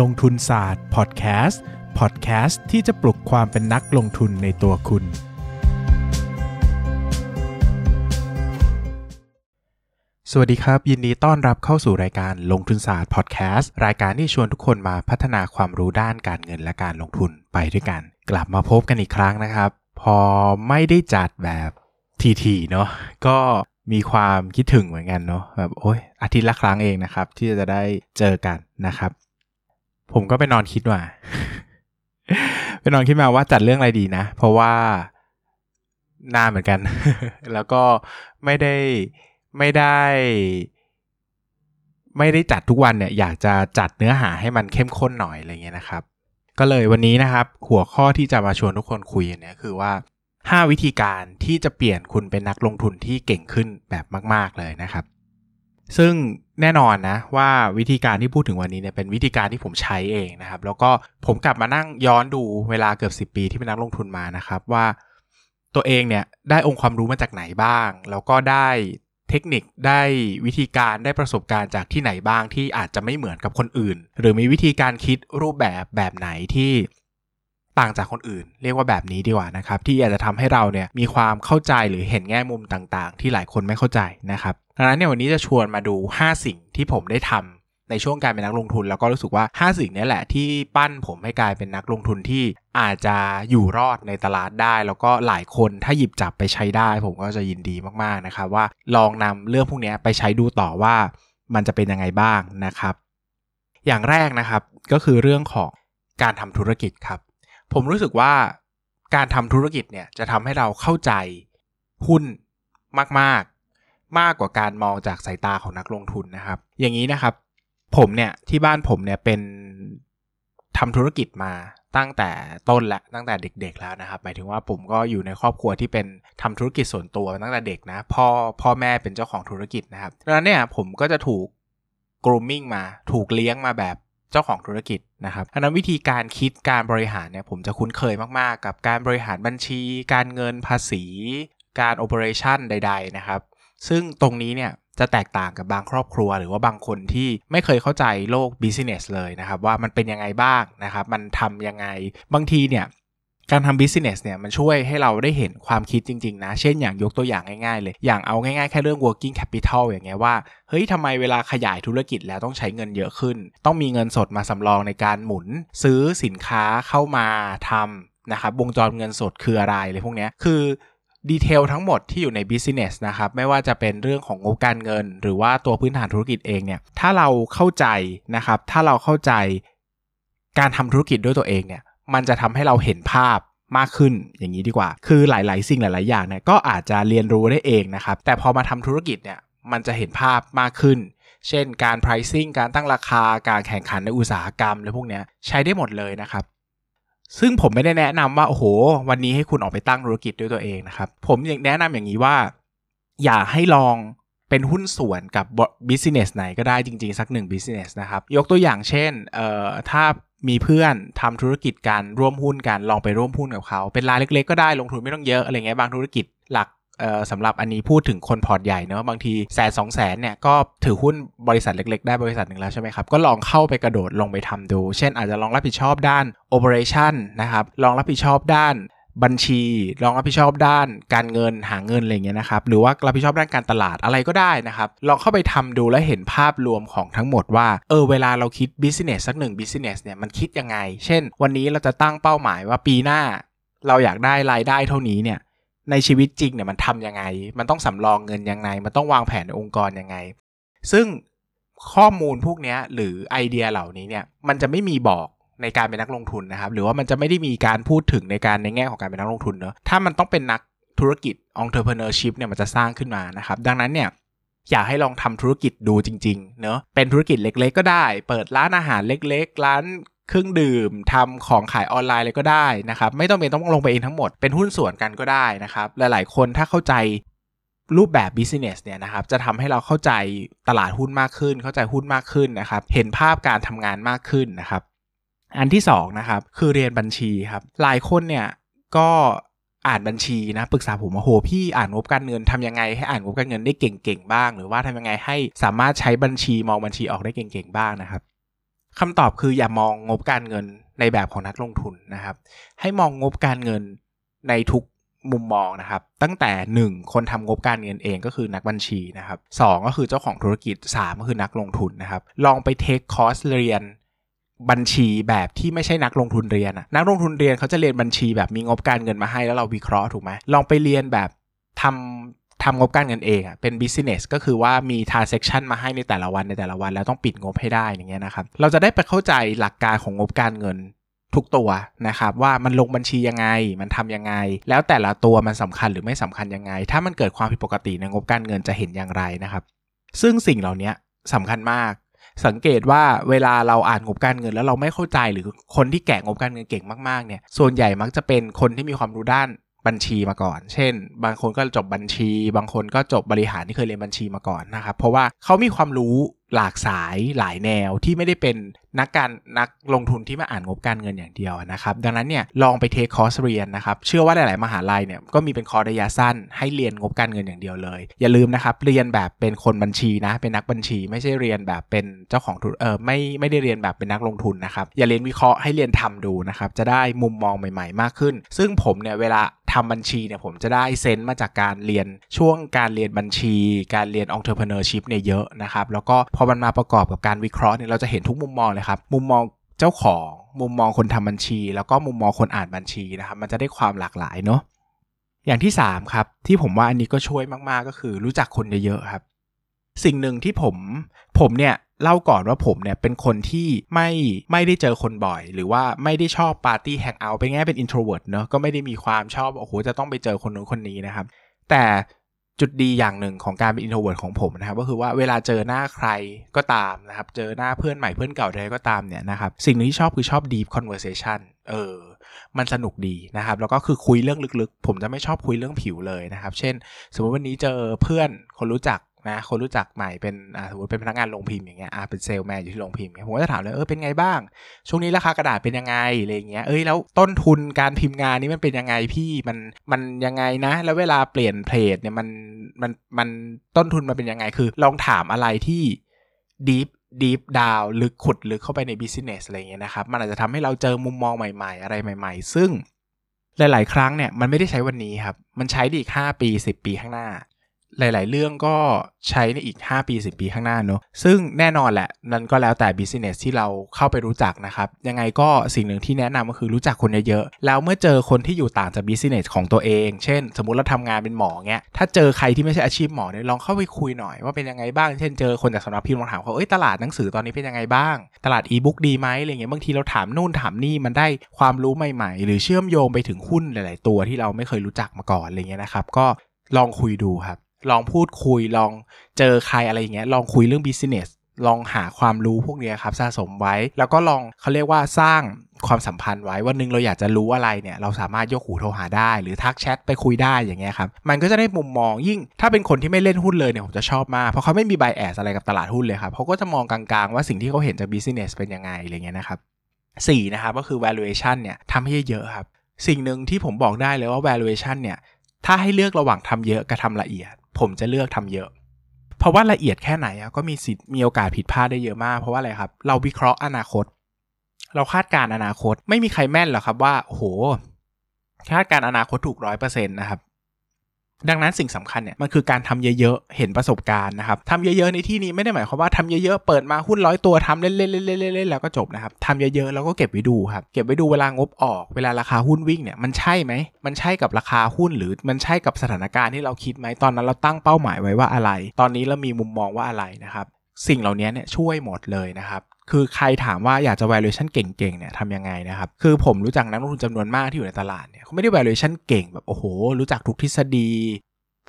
ลงทุนศาสตร์พอดแคสต์พอดแคสต์ที่จะปลุกความเป็นนักลงทุนในตัวคุณ สวัสดีครับ ยินดีต้อนรับเข้าสู่รายการลงทุนศาสตร์พอดแคสต์รายการที่ชวนทุกคนมาพัฒนาความรู้ด้านการเงินและการลงทุนไปด้วยกัน กลับมาพบกันอีกครั้งนะครับ พอไม่ได้จัดแบบทีๆเนาะก็มีความคิดถึงเหมือนกันเนาะแบบโอ้ยอาทิตย์ละครั้งเองนะครับ ที่จะได้เจอกันนะครับ ผมก็ไปนอนคิดว่าไปนอนคิดมาว่าจัดเรื่องอะไรดีนะ เพราะว่านานเหมือนกัน แล้วก็ไม่ได้ไม่ได้ ไม่ได้จัดทุกวันเนี่ย อยากจะจัดเนื้อหาให้มันเข้มข้นหน่อยอะไรเงี้ยนะครับ ก็เลยวันนี้นะครับ หัวข้อที่จะมาชวนทุกคนคุยเนี่ยคือว่า 5 วิธีการที่จะเปลี่ยนคุณเป็นนักลงทุนที่เก่งขึ้นแบบมาก ๆเลยนะครับ ซึ่งแน่นอนนะว่าวิธีการที่พูดถึงวันนี้เนี่ยเป็นวิธีการที่ผมใช้เองนะครับ แล้วก็ผมกลับมานั่งย้อนดูเวลาเกือบ 10 ปีที่เป็นนักลงทุนมานะครับว่าตัวเองเนี่ยได้องค์ความรู้มาจากไหนบ้าง แล้วก็ได้เทคนิคได้วิธีการได้ประสบการณ์จากที่ไหนบ้างที่อาจจะไม่เหมือนกับคนอื่น หรือมีวิธีการคิดรูปแบบแบบไหนที่ ต่างจากคนอื่น เรียกว่าแบบนี้ดีกว่านะครับที่อาจจะทำให้เราเนี่ยมีความเข้าใจหรือเห็นแง่มุมต่างๆ ที่หลายคนไม่เข้าใจนะครับดังนั้นเนี่ยวันนี้จะชวนมาดู 5 สิ่งที่ผมได้ทำในช่วงการเป็นนักลงทุน แล้วก็รู้สึกว่า 5 สิ่งนี้แหละที่ปั้นผมให้กลายเป็นนักลงทุนที่อาจจะอยู่รอดในตลาดได้ แล้วก็หลายคนถ้าหยิบจับไปใช้ได้ ผมก็จะยินดีมากๆนะครับว่าลองนำเรื่องพวกนี้ไปใช้ดูต่อว่ามันจะเป็นยังไงบ้างนะครับ อย่างแรกนะครับก็คือเรื่องของการทำธุรกิจครับ ผมรู้สึกว่าการทำธุรกิจเนี่ยจะทำให้เราเข้าใจหุ้นมาก ๆ มากกว่าการมองจากสายตาของนักลงทุนนะครับ อย่างนี้นะครับ ผมเนี่ยที่บ้านผมเนี่ยเป็นทำธุรกิจมาตั้งแต่ต้นและตั้งแต่เด็ก ๆ แล้วนะครับ หมายถึงว่าผมก็อยู่ในครอบครัวที่เป็นทำธุรกิจส่วนตัวตั้งแต่เด็กนะพ่อพ่อแม่เป็นเจ้าของธุรกิจนะครับดังนั้นเนี่ยผมก็จะถูก grooming มาถูกเลี้ยงมาแบบเจ้าของธุรกิจ นะครับอันนั้นวิธีการคิดการบริหารเนี่ยผมจะคุ้นเคยมากๆ กับการบริหารบัญชี การเงินภาษี การ operation ใด ๆ นะครับ ซึ่งตรงนี้เนี่ยจะแตกต่างกับบางครอบครัว หรือว่าบางคนที่ไม่เคยเข้าใจโลก business เลยนะครับว่ามันเป็นยังไงบ้างนะครับ มันทำยังไง บางทีเนี่ย การทำ business เนี่ยมันช่วยให้เราได้เห็นความคิดจริง ๆ นะ เช่นอย่างยกตัวอย่างง่ายๆ เลย อย่างเอาง่ายๆ แค่เรื่อง working capital อย่างเงี้ยว่า เฮ้ยทำไมเวลาขยายธุรกิจแล้วต้องใช้เงินเยอะขึ้น ต้องมีเงินสดมาสำรองในการหมุน ซื้อสินค้าเข้ามาทำนะครับวงจรเงินสดคืออะไรเลยพวกเนี้ยคือดีเทลทั้งหมดที่อยู่ใน business นะครับ ไม่ว่าจะเป็นเรื่องของงบการเงิน หรือว่าตัวพื้นฐานธุรกิจเองเนี่ยถ้าเราเข้าใจนะครับถ้าเราเข้าใจการทำธุรกิจด้วยตัวเองเนี่ย มันจะทำให้เราเห็นภาพมากขึ้นอย่างนี้ดีกว่า คือหลาย ๆ สิ่งหลาย ๆ อย่างเนี่ยก็อาจจะเรียนรู้ได้เองนะครับ แต่พอมาทำธุรกิจเนี่ยมันจะเห็นภาพมากขึ้น เช่นการ pricing การตั้งราคา การแข่งขันในอุตสาหกรรมอะไรพวกเนี้ยใช้ได้หมดเลยนะครับ ซึ่งผมไม่ได้แนะนำว่าโอ้โห วันนี้ให้คุณออกไปตั้งธุรกิจด้วยตัวเองนะครับ ผมยังแนะนำอย่างนี้ว่า อยากให้ลองเป็นหุ้นส่วนกับ business ไหนก็ได้จริง ๆ สักหนึ่ง business นะครับ ยกตัวอย่างเช่นเอ่อถ้า มีเพื่อนทำธุรกิจการร่วมหุ้นกันลองไปร่วมหุ้นกับเขา เป็นรายเล็กๆก็ได้ลงทุนไม่ต้องเยอะอะไรเงี้ยบางธุรกิจหลักสำหรับอันนี้พูดถึงคนพอร์ตใหญ่เนอะบางทีแสนสองแสนเนี่ยก็ถือหุ้นบริษัทเล็ก ๆ ได้บริษัทหนึ่งแล้วใช่ไหมครับ ก็ลองเข้าไปกระโดดลงไปทำดู เช่นอาจจะลองรับผิดชอบด้าน operation นะครับลองรับผิดชอบด้าน บัญชีลองรับผิดชอบด้านการเงินหาเงินอะไรเงี้ยนะครับหรือว่ารับผิดชอบด้านการตลาดอะไรก็ได้นะครับลองเข้าไปทำดูและเห็นภาพรวมของทั้งหมดว่าเออเวลาเราคิด business สักหนึ่ง business เนี่ยมันคิดยังไง เช่น วันนี้เราจะตั้งเป้าหมายว่าปีหน้า เราอยากได้รายได้เท่านี้เนี่ยในชีวิตจริงเนี่ยมันทำยังไง มันต้องสำรองเงินยังไง มันต้องวางแผนในองค์กรยังไง ซึ่งข้อมูลพวกนี้หรือไอเดียเหล่านี้เนี่ยมันจะไม่มีบอก ในการเป็นนักลงทุนนะครับ หรือว่ามันจะไม่ได้มีการพูดถึงในการในแง่ของการเป็นนักลงทุนเนอะถ้ามันต้องเป็นนักธุรกิจ entrepreneurship เนี่ยมันจะสร้างขึ้นมานะครับ ดังนั้นเนี่ยอยากให้ลองทำธุรกิจดูจริงๆ เนอะเป็นธุรกิจเล็กๆ ก็ได้ เปิดร้านอาหารเล็กๆ ร้านเครื่องดื่มทำของขายออนไลน์เลยก็ได้นะครับ ไม่ต้องเป็นต้องลงไปเองทั้งหมด เป็นหุ้นส่วนกันก็ได้นะครับ หลายๆ คนถ้าเข้าใจรูปแบบ business เนี่ยนะครับ จะทำให้เราเข้าใจตลาดหุ้นมากขึ้น เข้าใจหุ้นมากขึ้นนะครับ เห็นภาพการทำงานมากขึ้นนะครับ อันที่2นะครับคือเรียนบัญชีครับหลายคนเนี่ยก็อ่านบัญชีนะปรึกษาผมว่าโหพี่อ่านงบการเงินทำยังไงให้อ่านงบการเงินได้เก่งๆบ้าง หรือว่าทำยังไงให้สามารถใช้บัญชีมองบัญชีออกได้เก่งๆบ้างนะครับคำตอบคืออย่ามองงบการเงินในแบบของนักลงทุนนะครับ ให้มองงบการเงินในทุกมุมมองนะครับ ตั้งแต่ 1 คนทำงบการเงินเองก็คือนักบัญชีนะครับสก็คือเจ้าของธุรกิจ 3 ก็คือนักลงทุนนะครับ ลองไปเทคคอร์สเรียน บัญชีแบบที่ไม่ใช่นักลงทุนเรียนอะนักลงทุนเรียนเขาจะเรียนบัญชีแบบมีงบการเงินมาให้แล้วเราวิเคราะห์ถูกไหมลองไปเรียนแบบทำทำงบการเงินเองอะเป็น business ก็คือว่ามี transaction มาให้ในแต่ละวันในแต่ละวัน แล้วต้องปิดงบให้ได้อย่างเงี้ยนะครับเราจะได้ไปเข้าใจหลักการของงบการเงินทุกตัวนะครับว่ามันลงบัญชียังไง มันทำยังไง แล้วแต่ละตัวมันสำคัญหรือไม่สำคัญยังไง ถ้ามันเกิดความผิดปกติในงบการเงินจะเห็นอย่างไรนะครับ ซึ่งสิ่งเหล่านี้สำคัญมาก สังเกตว่าเวลาเราอ่านงบการเงินแล้วเราไม่เข้าใจหรือคนที่แกะงบการเงินเก่งมากๆเนี่ยส่วนใหญ่มักจะเป็นคนที่มีความรู้ด้านบัญชีมาก่อน เช่น บางคนก็จบบัญชี บางคนก็จบบริหารที่เคยเรียนบัญชีมาก่อนนะครับ เพราะว่าเขามีความรู้หลากสายหลายแนวที่ไม่ได้เป็นนักการนักลงทุนที่มาอ่านงบการเงินอย่างเดียวนะครับ ดังนั้นเนี่ยลองไปเทคคอร์สเรียนนะครับ เชื่อว่าหลาย ๆ มหาลัยเนี่ยก็มีเป็นคอร์สระยะสั้นให้เรียนงบการเงินอย่างเดียวเลย อย่าลืมนะครับเรียนแบบเป็นคนบัญชีนะ เป็นนักบัญชี ไม่ใช่เรียนแบบเป็นเจ้าของทุนเออไม่ไม่ได้เรียนแบบเป็นนักลงทุนนะครับอย่าเรียนวิเคราะห์ให้เรียนทำดูนะครับจะได้มุมมองใหม่ ๆ มากขึ้น ซึ่งผมเนี่ยเวลาทำบัญชีเนี่ยผมจะได้ sense มาจากการเรียนช่วงการเรียนบัญชี การเรียน entrepreneurship เนี่ยเยอะนะครับแล้วก็พอมันมาประกอบกับการวิเคราะห์เนี่ยเราจะเห็นทุกมุมมองเลยครับ มุมมองเจ้าของมุมมองคนทำบัญชี แล้วก็มุมมองคนอ่านบัญชีนะครับ มันจะได้ความหลากหลายเนาะอย่างที่ 3 ครับ ที่ผมว่าอันนี้ก็ช่วยมาก ๆ ก็คือรู้จักคนเยอะๆครับ สิ่งหนึ่งที่ผมผมเนี่ยเล่าก่อนว่าผมเนี่ยเป็นคนที่ไม่ไม่ได้เจอคนบ่อย หรือว่าไม่ได้ชอบปาร์ตี้ hang out เป็นแง่เป็น introvert เนาะก็ไม่ได้มีความชอบโอ้โหจะต้องไปเจอคนนู้นคนนี้นะครับ แต่ จุดดีอย่างหนึ่งของการเป็น introvert ของผมนะครับก็คือว่าเวลาเจอหน้าใครก็ตามนะครับ เจอหน้าเพื่อนใหม่เพื่อนเก่าใดก็ตามเนี่ยนะครับ สิ่งที่ชอบคือชอบ deep conversation เออ มันสนุกดีนะครับ แล้วก็คือคุยเรื่องลึกๆ ผมจะไม่ชอบคุยเรื่องผิวเลยนะครับ เช่น สมมติวันนี้เจอเพื่อนคนรู้จัก นะคนรู้จักใหม่เป็นสมมติเป็นพนักงานโรงพิมพ์อย่างเงี้ยเป็นเซลแมนอยู่ที่โรงพิมพ์ผมก็จะถามเลยเออเป็นไงบ้าง ช่วงนี้ราคากระดาษเป็นยังไงอะไรเงี้ยเอ้ยแล้วต้นทุนการพิมพ์งานนี้มันเป็นยังไงพี่มันมันยังไงนะ แล้วเวลาเปลี่ยน plate เนี่ยมันมันมันต้นทุนมันเป็นยังไงคือ ลองถามอะไรที่ deep deep down ลึกขุดลึกเข้าไปใน business อะไรเงี้ยนะครับมันอาจจะทำให้เราเจอมุมมองใหม่ ๆ อะไรใหม่ ๆ ซึ่งหลาย ๆ ครั้งเนี่ยมันไม่ได้ใช้วันนี้ครับ มันใช้ในอีก5ปี 10 ปีข้างหน้า หลาย ๆ เรื่องก็ใช้ในอีก 5 ปี 10 ปีข้างหน้าเนอะซึ่งแน่นอนแหละนั่นก็แล้วแต่ business ที่เราเข้าไปรู้จักนะครับ ยังไงก็สิ่งหนึ่งที่แนะนำก็คือรู้จักคนเยอะ ๆ แล้วเมื่อเจอคนที่อยู่ต่างจาก business ของตัวเอง เช่น สมมติเราทำงานเป็นหมอเงี้ยถ้าเจอใครที่ไม่ใช่อาชีพหมอเนี่ยลองเข้าไปคุยหน่อยว่าเป็นยังไงบ้าง เช่นเจอคนจากสำนักพิมพ์ลองถามเขาเอ้ยตลาดหนังสือตอนนี้เป็นยังไงบ้าง ตลาดอีบุ๊กดีไหมอะไรเงี้ยบางทีเราถามนู่นถามนี่มันได้ความรู้ใหม่ ๆ หรือเชื่อมโยงไปถึงหุ้นหลาย ๆ ตัวที่เราไม่เคยรู้จักมาก่อนอะไรเงี้ยนะครับก็ลองคุยดูครับ ลองพูดคุยลองเจอใครอะไรอย่างเงี้ยลองคุยเรื่องบิสเนสลองหาความรู้พวกนี้ครับสะสมไว้ แล้วก็ลองเขาเรียกว่าสร้างความสัมพันธ์ไว้วันนึงเราอยากจะรู้อะไรเนี่ย เราสามารถยกหูโทรหาได้ หรือทักแชทไปคุยได้อย่างเงี้ยครับ มันก็จะได้มุมมองยิ่งถ้าเป็นคนที่ไม่เล่นหุ้นเลยเนี่ย ผมจะชอบมาก เพราะเขาไม่มีไบแอสอะไรกับตลาดหุ้นเลยครับเขาก็จะมองกลางๆ ว่าสิ่งที่เขาเห็นจากบิสเนสเป็นยังไงอะไรเงี้ยนะครับสี่นะครับก็คือ valuation เนี่ยทำให้เยอะครับสิ่งหนึ่งที่ผมบอกได้เลยว่า valuation เนี่ยถ้าให้เลือกระหว่างทำเยอะกับทาละเอียด ผมจะเลือกทำเยอะ เพราะว่าละเอียดแค่ไหนก็มีสิทธิ์มีโอกาสผิดพลาดได้เยอะมาก เพราะว่าอะไรครับ เราวิเคราะห์อนาคต เราคาดการอนาคตไม่มีใครแม่นหรอกครับว่าโอ้โหคาดการอนาคตถูกร้อยเปอร์เซ็นต์นะครับ ดังนั้นสิ่งสำคัญเนี่ยมันคือการทำเยอะๆ เห็นประสบการณ์นะครับทำเยอะๆในที่นี้ไม่ได้หมายความว่าทำเยอะๆ เปิดมาหุ้นร้อยตัวทำเล่นๆๆๆแล้วก็จบนะครับทำเยอะๆแล้วก็เก็บไว้ดูครับ เก็บไว้ดูเวลางบออก เวลาราคาหุ้นวิ่งเนี่ยมันใช่ไหม มันใช่กับราคาหุ้นหรือมันใช่กับสถานการณ์ที่เราคิดไหมตอนนั้นเราตั้งเป้าหมายไว้ว่าอะไร ตอนนี้เรามีมุมมองว่าอะไรนะครับสิ่งเหล่านี้เนี่ยช่วยหมดเลยนะครับ คือใครถามว่าอยากจะ valuation เก่งๆเนี่ยทำยังไงนะครับ คือผมรู้จักนักลงทุนจำนวนมากที่อยู่ในตลาดเนี่ยเขาไม่ได้ valuation เก่งแบบโอ้โห รู้จักทุกทฤษฎี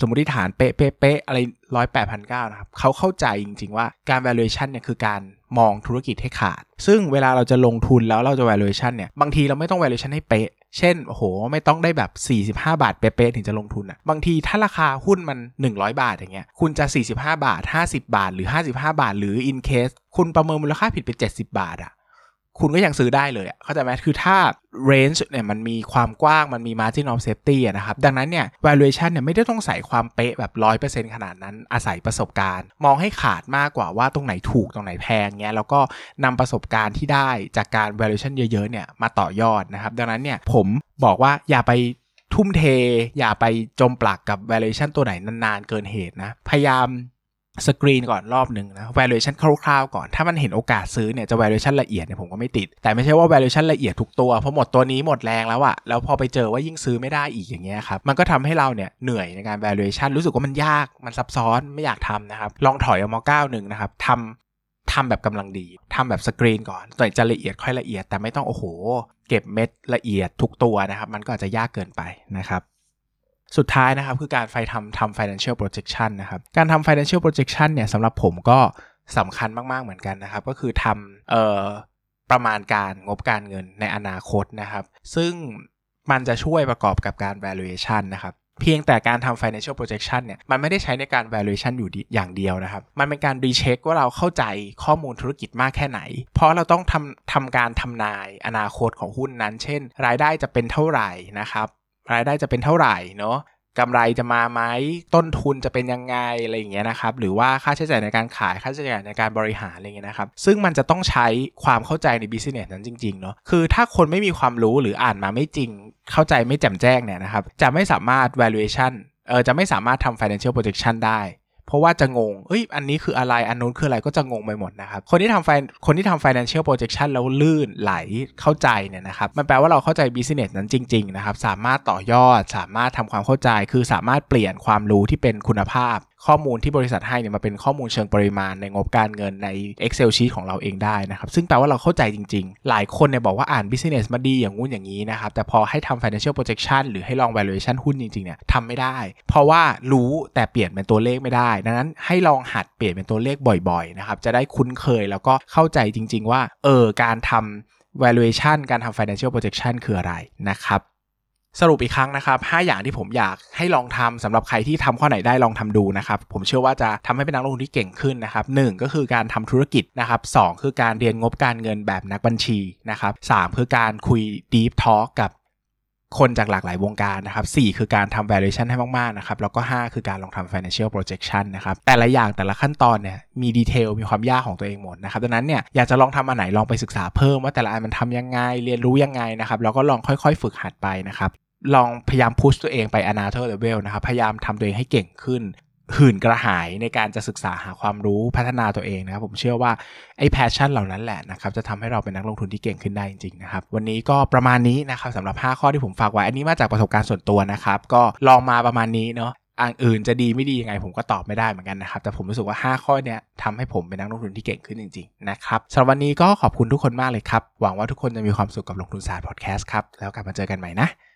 สมมติฐานเป๊ะเป๊ะเป๊ะอะไรร้อยแปดพันเก้านะครับเขาเข้าใจจริงๆว่าการ valuation เนี่ยคือการมองธุรกิจให้ขาด ซึ่งเวลาเราจะลงทุนแล้วเราจะ valuation เนี่ยบางทีเราไม่ต้อง valuation ให้เป๊ะ เช่นโอ้โหไม่ต้องได้แบบ 45 บาทเป๊ะๆถึงจะลงทุนอะบางทีถ้าราคาหุ้นมัน 100 บาทอย่างเงี้ยคุณจะ 45 บาท 50 บาท หรือ 55 บาท หรือ in case คุณประเมินมูลค่าผิดไป 70 บาทอะ คุณก็ยังซื้อได้เลยเข้าใจไหมคือถ้า range เนี่ยมันมีความกว้างมันมี margin of safety นะครับ ดังนั้นเนี่ย valuation เนี่ยไม่ได้ต้องใส่ความเป๊ะแบบ 100%ขนาดนั้นอาศัยประสบการณ์ มองให้ขาดมากกว่าว่าตรงไหนถูกตรงไหนแพงเงี้ยแล้วก็นำประสบการณ์ที่ได้จากการ valuation เยอะๆเนี่ยมาต่อยอดนะครับ ดังนั้นเนี่ยผมบอกว่าอย่าไปทุ่มเท อย่าไปจมปลักกับ valuation ตัวไหนนานๆเกินเหตุนะพยายาม สกรีนก่อนรอบหนึ่งนะ valuation คร่าวๆก่อน ถ้ามันเห็นโอกาสซื้อเนี่ยจะ valuation ละเอียดเนี่ยผมก็ไม่ติด แต่ไม่ใช่ว่า valuation ละเอียดทุกตัว เพอหมดตัวนี้หมดแรงแล้วอะแล้วพอไปเจอว่ายิ่งซื้อไม่ได้อีกอย่างเงี้ยครับ มันก็ทำให้เราเนี่ยเหนื่อยในการ valuation รู้สึกว่ามันยาก มันซับซ้อน ไม่อยากทำนะครับ ลองถอยออกมาก้าวหนึ่งนะครับทำทำแบบกำลังดีทำแบบสกรีนก่อนต่จะละเอียดค่อยละเอียด แต่ไม่ต้องโอ้โห เก็บเม็ดละเอียดทุกตัวนะครับ มันก็อาจจะยากเกินไปนะครับ สุดท้ายนะครับคือการไฟทำทำ financial projection นะครับ การทำ financial projection เนี่ยสำหรับผมก็สำคัญมาก ๆ เหมือนกันนะครับ ก็คือทำเอ่อประมาณการงบการเงินในอนาคตนะครับ ซึ่งมันจะช่วยประกอบกับการ valuation นะครับเพียงแต่การทำ financial projection เนี่ย มันไม่ได้ใช้ในการ valuation อยู่อย่างเดียวนะครับ มันเป็นการรีเช็คว่าเราเข้าใจข้อมูลธุรกิจมากแค่ไหน เพราะเราต้องทำทำการทำนายอนาคตของหุ้นนั้น เช่น รายได้จะเป็นเท่าไหร่นะครับ รายได้จะเป็นเท่าไหร่เนาะกำไรจะมาไหมต้นทุนจะเป็นยังไงอะไรอย่างเงี้ยนะครับ หรือว่าค่าใช้จ่ายในการขายค่าใช้จ่ายในการบริหารอะไรเงี้ยนะครับ ซึ่งมันจะต้องใช้ความเข้าใจในบิสเนสนั้นจริงๆเนาะคือถ้าคนไม่มีความรู้หรืออ่านมาไม่จริง เข้าใจไม่แจ่มแจ้งเนี่ยนะครับ จะไม่สามารถ valuation เออจะไม่สามารถทำ financial projection ได้ เพราะว่าจะงง เอ้ย อันนี้คืออะไร อันนู้นคืออะไร ก็จะงงไปหมดนะครับ คนที่ทำไฟ คนที่ทำ financial projection แล้วลื่นไหลเข้าใจเนี่ยนะครับ มันแปลว่าเราเข้าใจ business นั้นจริง ๆ นะครับ สามารถต่อยอด สามารถทำความเข้าใจ คือสามารถเปลี่ยนความรู้ที่เป็นคุณภาพ ข้อมูลที่บริษัทให้เนี่ยมาเป็นข้อมูลเชิงปริมาณในงบการเงินใน Excel sheet ของเราเองได้นะครับ ซึ่งแปลว่าเราเข้าใจจริง ๆ หลายคนเนี่ยบอกว่าอ่าน business มาดีอย่างงู้นอย่างนี้นะครับ แต่พอให้ทำ financial projection หรือให้ลอง valuation หุ้นจริงๆเนี่ยทำไม่ได้ เพราะว่ารู้แต่เปลี่ยนเป็นตัวเลขไม่ได้ ดังนั้นให้ลองหัดเปลี่ยนเป็นตัวเลขบ่อยๆนะครับจะได้คุ้นเคยแล้วก็เข้าใจจริง ๆ ว่าเออการทำ valuation การทำ financial projection คืออะไรนะครับ สรุปอีกครั้งนะครับ 5 อย่างที่ผมอยากให้ลองทำสำหรับใครที่ทำข้อไหนได้ลองทำดูนะครับ ผมเชื่อว่าจะทำให้เป็นนักลงทุนที่เก่งขึ้นนะครับหก็คือการทำธุรกิจนะครับสคือการเรียนงบการเงินแบบนักบัญชีนะครับสคือการคุย deep talk กับคนจากหลากหลายวงการนะครับ4คือการทำ valuation ให้มาก ๆ นะครับ แล้วก็ 5 คือการลองทำ financial projection นะครับ แต่ละอย่างแต่ละขั้นตอนเนี่ย มีดีเทล มีความยากของตัวเองหมดนะครับ ดังนั้นเนี่ย อยากจะลองทำอันไหน ลองไปศึกษาเพิ่มว่าแต่ละอันมันทำยังไง เรียนรู้ยังไงนะครับ แล้วก็ลองค่อย ๆ ฝึกหัดไปนะครับ ลองพยายามพุชตัวเองไป another level นะครับ พยายามทำตัวเองให้เก่งขึ้น หื่นกระหายในการจะศึกษาหาความรู้พัฒนาตัวเองนะครับ ผมเชื่อว่าไอ้แพชชั่นเหล่านั้นแหละนะครับ จะทำให้เราเป็นนักลงทุนที่เก่งขึ้นได้จริงๆนะครับ วันนี้ก็ประมาณนี้นะครับสำหรับ 5 ข้อที่ผมฝากไว้ อันนี้มาจากประสบการณ์ส่วนตัวนะครับ ก็ลองมาประมาณนี้เนาะอันอื่นจะดีไม่ดียังไงผมก็ตอบไม่ได้เหมือนกันนะครับ แต่ผมรู้สึกว่า 5 ข้อเนี้ยทำให้ผมเป็นนักลงทุนที่เก่งขึ้นจริงๆนะครับสำหรับวันนี้ก็ขอบคุณทุกคนมากเลยครับ หวังว่าทุกคนจะมีความสุขกับลงทุนศาสตร์พอดแคสต์ครับ แล้วกลับมาเจอกันใหม่นะ